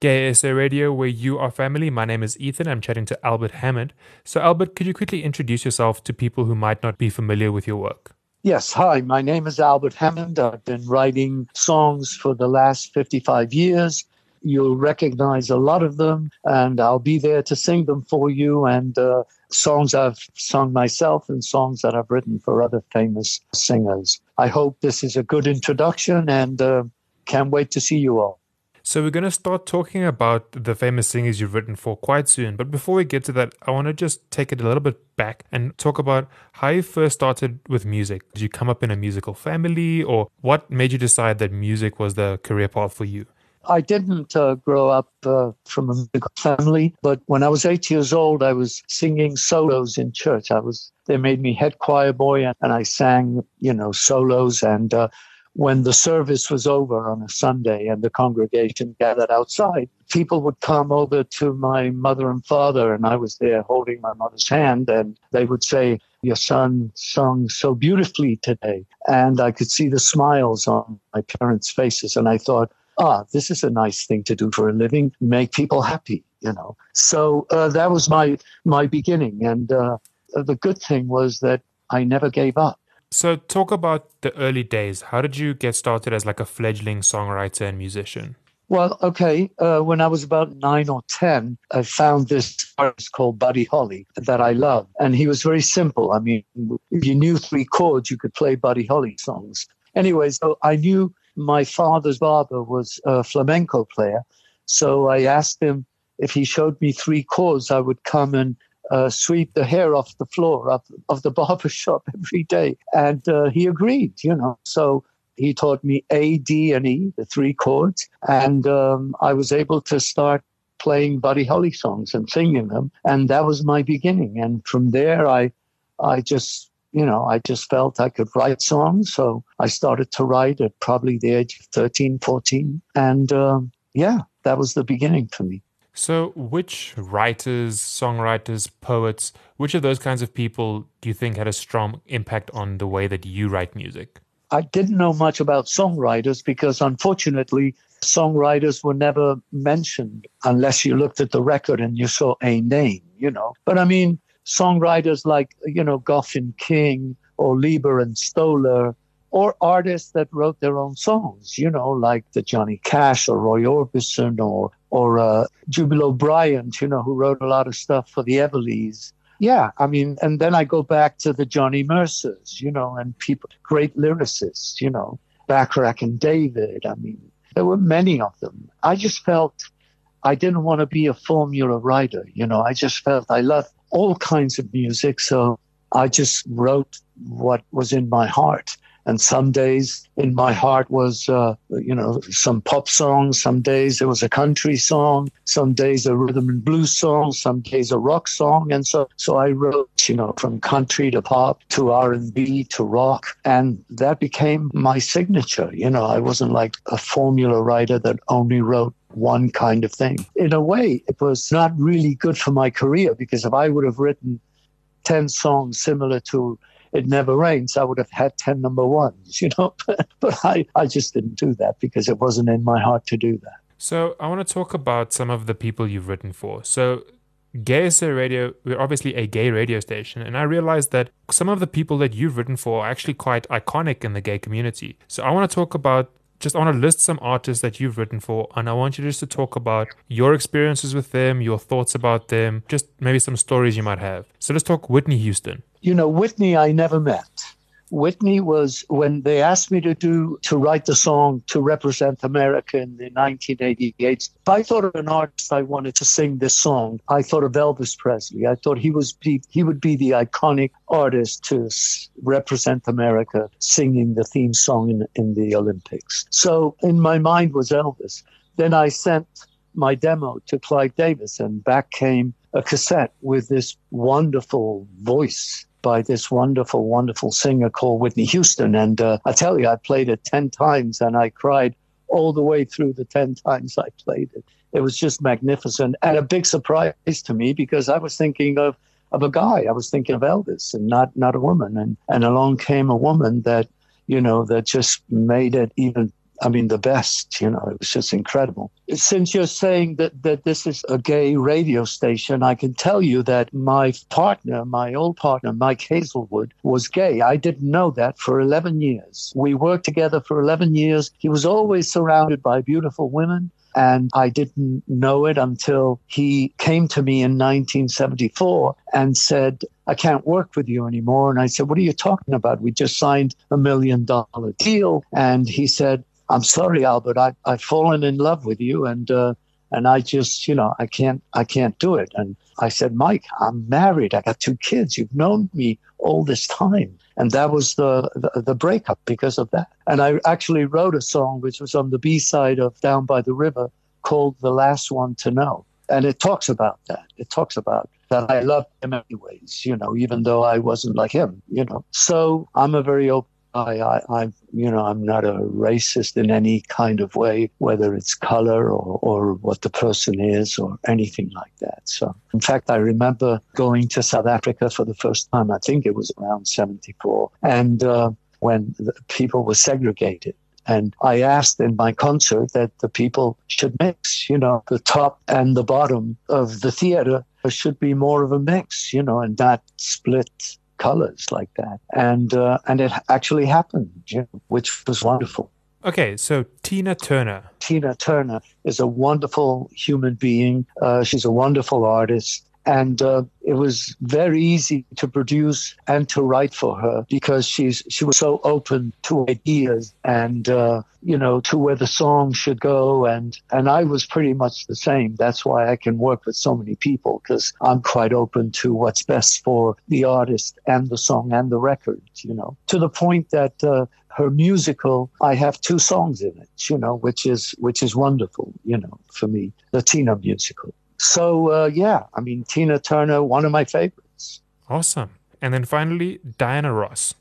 Gay SA Radio, where you are family. My name is Ethan. I'm chatting to Albert Hammond. So, Albert, could you quickly introduce yourself to people who might not be familiar with your work? Yes, hi, my name is Albert Hammond. I've been writing songs for the last 55 years. You'll recognize a lot of them, and I'll be there to sing them for you. And uh, songs I've sung myself and songs that I've written for other famous singers. I hope this is a good introduction and uh, can't wait to see you all. So, we're going to start talking about the famous singers you've written for quite soon. But before we get to that, I want to just take it a little bit back and talk about how you first started with music. Did you come up in a musical family, or what made you decide that music was the career path for you? I didn't uh, grow up uh, from a musical family, but when I was eight years old, I was singing solos in church. I was they made me head choir boy, and, and I sang, you know, solos. And uh, when the service was over on a Sunday and the congregation gathered outside, people would come over to my mother and father, and I was there holding my mother's hand, and they would say, Your son sung so beautifully today. And I could see the smiles on my parents' faces, and I thought, ah, this is a nice thing to do for a living, make people happy, you know. So uh, that was my my beginning, and uh, the good thing was that I never gave up. So talk about the early days. How did you get started as like a fledgling songwriter and musician? Well, okay. Uh, when I was about nine or 10, I found this artist called Buddy Holly that I loved. And he was very simple. I mean, if you knew three chords, you could play Buddy Holly songs. Anyway, so I knew my father's barber was a flamenco player. So I asked him if he showed me three chords, I would come and uh, sweep the hair off the floor of, of the barber shop every day. And uh, he agreed, you know. So he taught me A, D, and E, the three chords. And um, I was able to start playing Buddy Holly songs and singing them. And that was my beginning. And from there, I, I just you know, I just felt I could write songs. So I started to write at probably the age of 13, 14. And um, yeah, that was the beginning for me. So, which writers, songwriters, poets, which of those kinds of people do you think had a strong impact on the way that you write music? I didn't know much about songwriters because, unfortunately, songwriters were never mentioned unless you looked at the record and you saw a name, you know. But I mean, songwriters like, you know, Goffin King or Leiber and Stoller, or artists that wrote their own songs, you know, like the Johnny Cash or Roy Orbison or or uh, Boudleaux Bryant, you know, who wrote a lot of stuff for the Everlys. Yeah, I mean, and then I go back to the Johnny Mercers, you know, and people, great lyricists, you know, Bacharach and David. I mean, there were many of them. I just felt I didn't want to be a formula writer, you know, I just felt I loved all kinds of music. So I just wrote what was in my heart. And some days in my heart was, uh, you know, some pop songs. Some days it was a country song. Some days a rhythm and blues song. Some days a rock song. And so, so I wrote, you know, from country to pop to R and B to rock, and that became my signature. You know, I wasn't like a formula writer that only wrote one kind of thing. In a way, it was not really good for my career because if I would have written 10 songs similar to It Never Rains, I would have had 10 number ones, you know. but I, I just didn't do that because it wasn't in my heart to do that. So I want to talk about some of the people you've written for. So Gay SA Radio, we're obviously a gay radio station, and I realized that some of the people that you've written for are actually quite iconic in the gay community. So I want to talk about just want to list some artists that you've written for, and I want you just to talk about your experiences with them, your thoughts about them, just maybe some stories you might have. So let's talk Whitney Houston. You know, Whitney, I never met. Whitney was when they asked me to do to write the song to represent America in the 1988. If I thought of an artist I wanted to sing this song, I thought of Elvis Presley. I thought he was he would be the iconic artist to represent America singing the theme song in, in the Olympics. So in my mind was Elvis. Then I sent my demo to Clive Davis, and back came a cassette with this wonderful voice by this wonderful, wonderful singer called Whitney Houston. And uh, I tell you, I played it 10 times and I cried all the way through the 10 times I played it. It was just magnificent and a big surprise to me because I was thinking of, of a guy. I was thinking of Elvis and not, not a woman. And, and along came a woman that, you know, that just made it even I mean, the best, you know, it was just incredible. Since you're saying that, that this is a gay radio station, I can tell you that my partner, my old partner, Mike Hazelwood, was gay. I didn't know that for 11 years. We worked together for 11 years. He was always surrounded by beautiful women. And I didn't know it until he came to me in 1974 and said, I can't work with you anymore. And I said, What are you talking about? We just signed a million dollar deal. And he said, I'm sorry, Albert, I, I've fallen in love with you. And, uh, and I just, you know, I can't, I can't do it. And I said, Mike, I'm married. I got two kids. You've known me all this time. And that was the, the, the breakup because of that. And I actually wrote a song which was on the B side of Down by the River called The Last One to Know. And it talks about that. It talks about that I loved him anyways, you know, even though I wasn't like him, you know. So I'm a very open I, I, I, you know, I'm not a racist in any kind of way, whether it's color or, or what the person is or anything like that. So, in fact, I remember going to South Africa for the first time. I think it was around 74. And uh, when people were segregated. And I asked in my concert that the people should mix, you know, the top and the bottom of the theater should be more of a mix, you know, and not split colors like that. And uh, and it actually happened, you know, which was wonderful. Okay, so Tina Turner. Tina Turner is a wonderful human being. Uh, she's a wonderful artist. And uh, it was very easy to produce and to write for her because she's she was so open to ideas and uh, you know to where the song should go and and I was pretty much the same. That's why I can work with so many people because I'm quite open to what's best for the artist and the song and the record. You know, to the point that. Uh, her musical i have two songs in it you know which is which is wonderful you know for me tina musical so uh, yeah, I mean Tina Turner, one of my favorites. Awesome. And then finally, Diana Ross.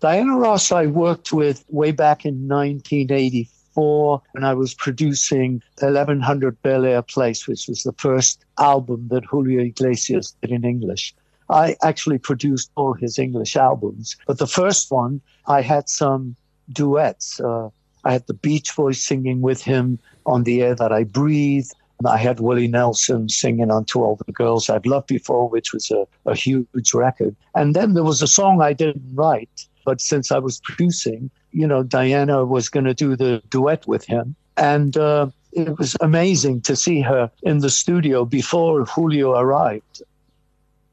Diana Ross, I worked with way back in 1984 when I was producing 1100 Bel Air Place, which was the first album that Julio Iglesias did in English. I actually produced all his English albums, but the first one, I had some duets. Uh, I had the Beach Boys singing with him on the air that I breathe. I had Willie Nelson singing on To All the Girls I've Loved Before, which was a, a huge record. And then there was a song I didn't write, but since I was producing, you know, Diana was going to do the duet with him. And uh, it was amazing to see her in the studio before Julio arrived.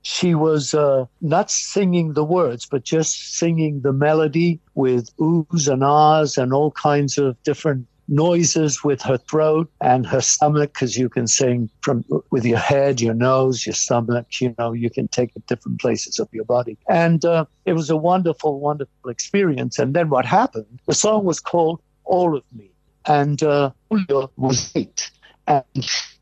She was uh, not singing the words, but just singing the melody with oohs and ahs and all kinds of different noises with her throat and her stomach because you can sing from with your head, your nose, your stomach. You know, you can take it different places of your body, and uh, it was a wonderful, wonderful experience. And then what happened? The song was called "All of Me," and uh, was eight, and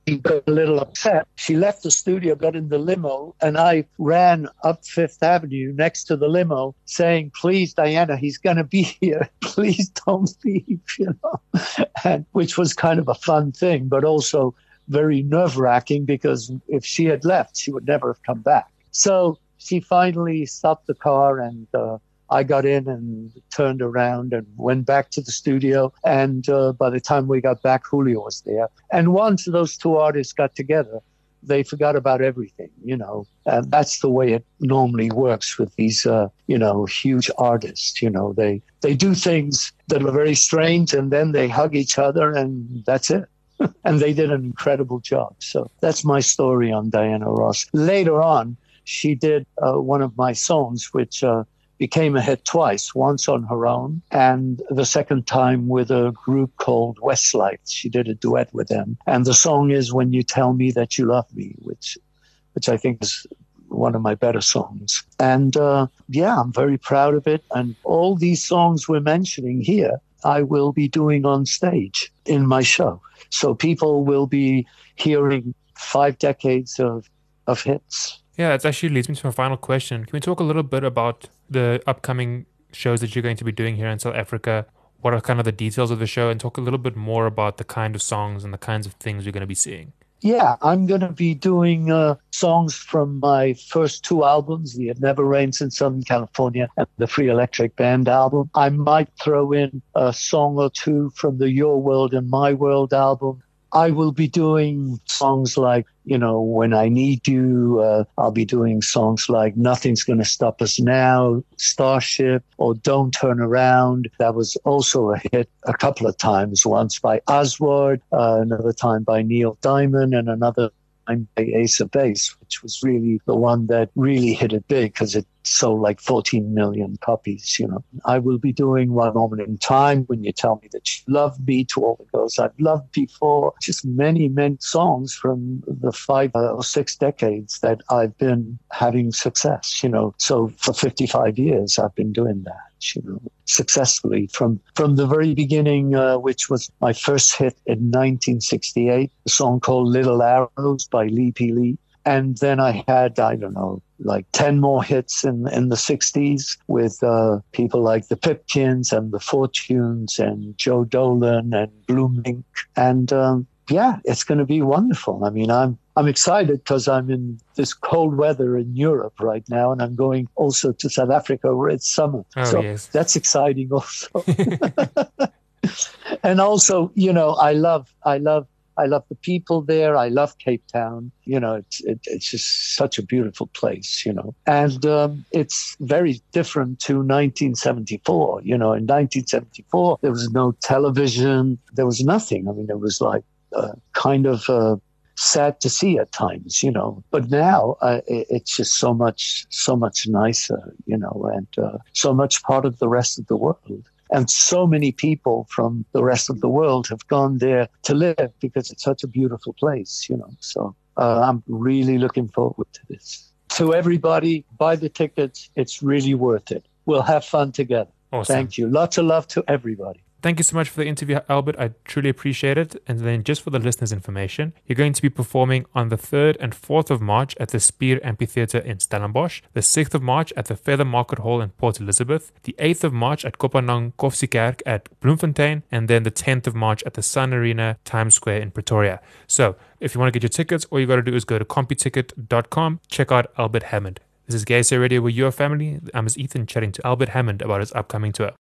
she got a little upset. She left the studio, got in the limo, and I ran up Fifth Avenue next to the limo saying, Please, Diana, he's going to be here. Please don't leave, you know, and, which was kind of a fun thing, but also very nerve wracking because if she had left, she would never have come back. So she finally stopped the car and uh, I got in and turned around and went back to the studio. And uh, by the time we got back, Julio was there. And once those two artists got together, they forgot about everything, you know. And that's the way it normally works with these, uh, you know, huge artists. You know, they they do things that are very strange, and then they hug each other, and that's it. and they did an incredible job. So that's my story on Diana Ross. Later on, she did uh, one of my songs, which uh, became a hit twice, once on her own and the second time with a group called Westlife. She did a duet with them. And the song is When You Tell Me That You Love Me, which which I think is one of my better songs. And uh, yeah, I'm very proud of it. And all these songs we're mentioning here, I will be doing on stage in my show. So people will be hearing five decades of, of hits. Yeah, it actually leads me to my final question. Can we talk a little bit about the upcoming shows that you're going to be doing here in South Africa? What are kind of the details of the show, and talk a little bit more about the kind of songs and the kinds of things you're going to be seeing? Yeah, I'm going to be doing uh, songs from my first two albums, the It Never Rains in Southern California and the Free Electric Band album. I might throw in a song or two from the Your World and My World album. I will be doing songs like, you know, When I Need You. Uh, I'll be doing songs like Nothing's Gonna Stop Us Now, Starship, or Don't Turn Around. That was also a hit a couple of times, once by Aswad, uh, another time by Neil Diamond, and another time by Ace of Base, which was really the one that really hit it big because it sold like 14 million copies, you know. I will be doing One Moment in Time when you tell me that you love me to all the girls I've loved before. Just many, many songs from the five or six decades that I've been having success, you know. So for 55 years, I've been doing that you know, successfully from from the very beginning, uh, which was my first hit in 1968, a song called "Little Arrows" by Leapy Lee. And then I had, I don't know, like 10 more hits in, in the 60s with uh, people like the Pipkins and the Fortunes and Joe Dolan and Blue Mink. And um, yeah, it's going to be wonderful. I mean, I'm I'm excited because I'm in this cold weather in Europe right now, and I'm going also to South Africa where it's summer. Oh, so yes. that's exciting also. and also, you know, I love I love I love the people there. I love Cape Town. You know, it's it, it's just such a beautiful place. You know, and um, it's very different to 1974. You know, in 1974 there was no television. There was nothing. I mean, it was like uh, kind of. Uh, sad to see at times, you know. But now uh, it, it's just so much, so much nicer, you know, and uh, so much part of the rest of the world. And so many people from the rest of the world have gone there to live because it's such a beautiful place, you know. So uh, I'm really looking forward to this. To everybody, buy the tickets. It's really worth it. We'll have fun together. Awesome. Thank you. Lots of love to everybody. Thank you so much for the interview, Albert. I truly appreciate it. And then, just for the listeners' information, you're going to be performing on the 3rd and 4th of March at the Spier Amphitheatre in Stellenbosch, the 6th of March at the Feather Market Hall in Port Elizabeth, the 8th of March at Kopanang Koffsiekerk at Bloemfontein, and then the 10th of March at the Sun Arena Times Square in Pretoria. So, if you want to get your tickets, all you got to do is go to computicket.com, check out Albert Hammond. This is Gay Radio with your family. I'm Ethan chatting to Albert Hammond about his upcoming tour.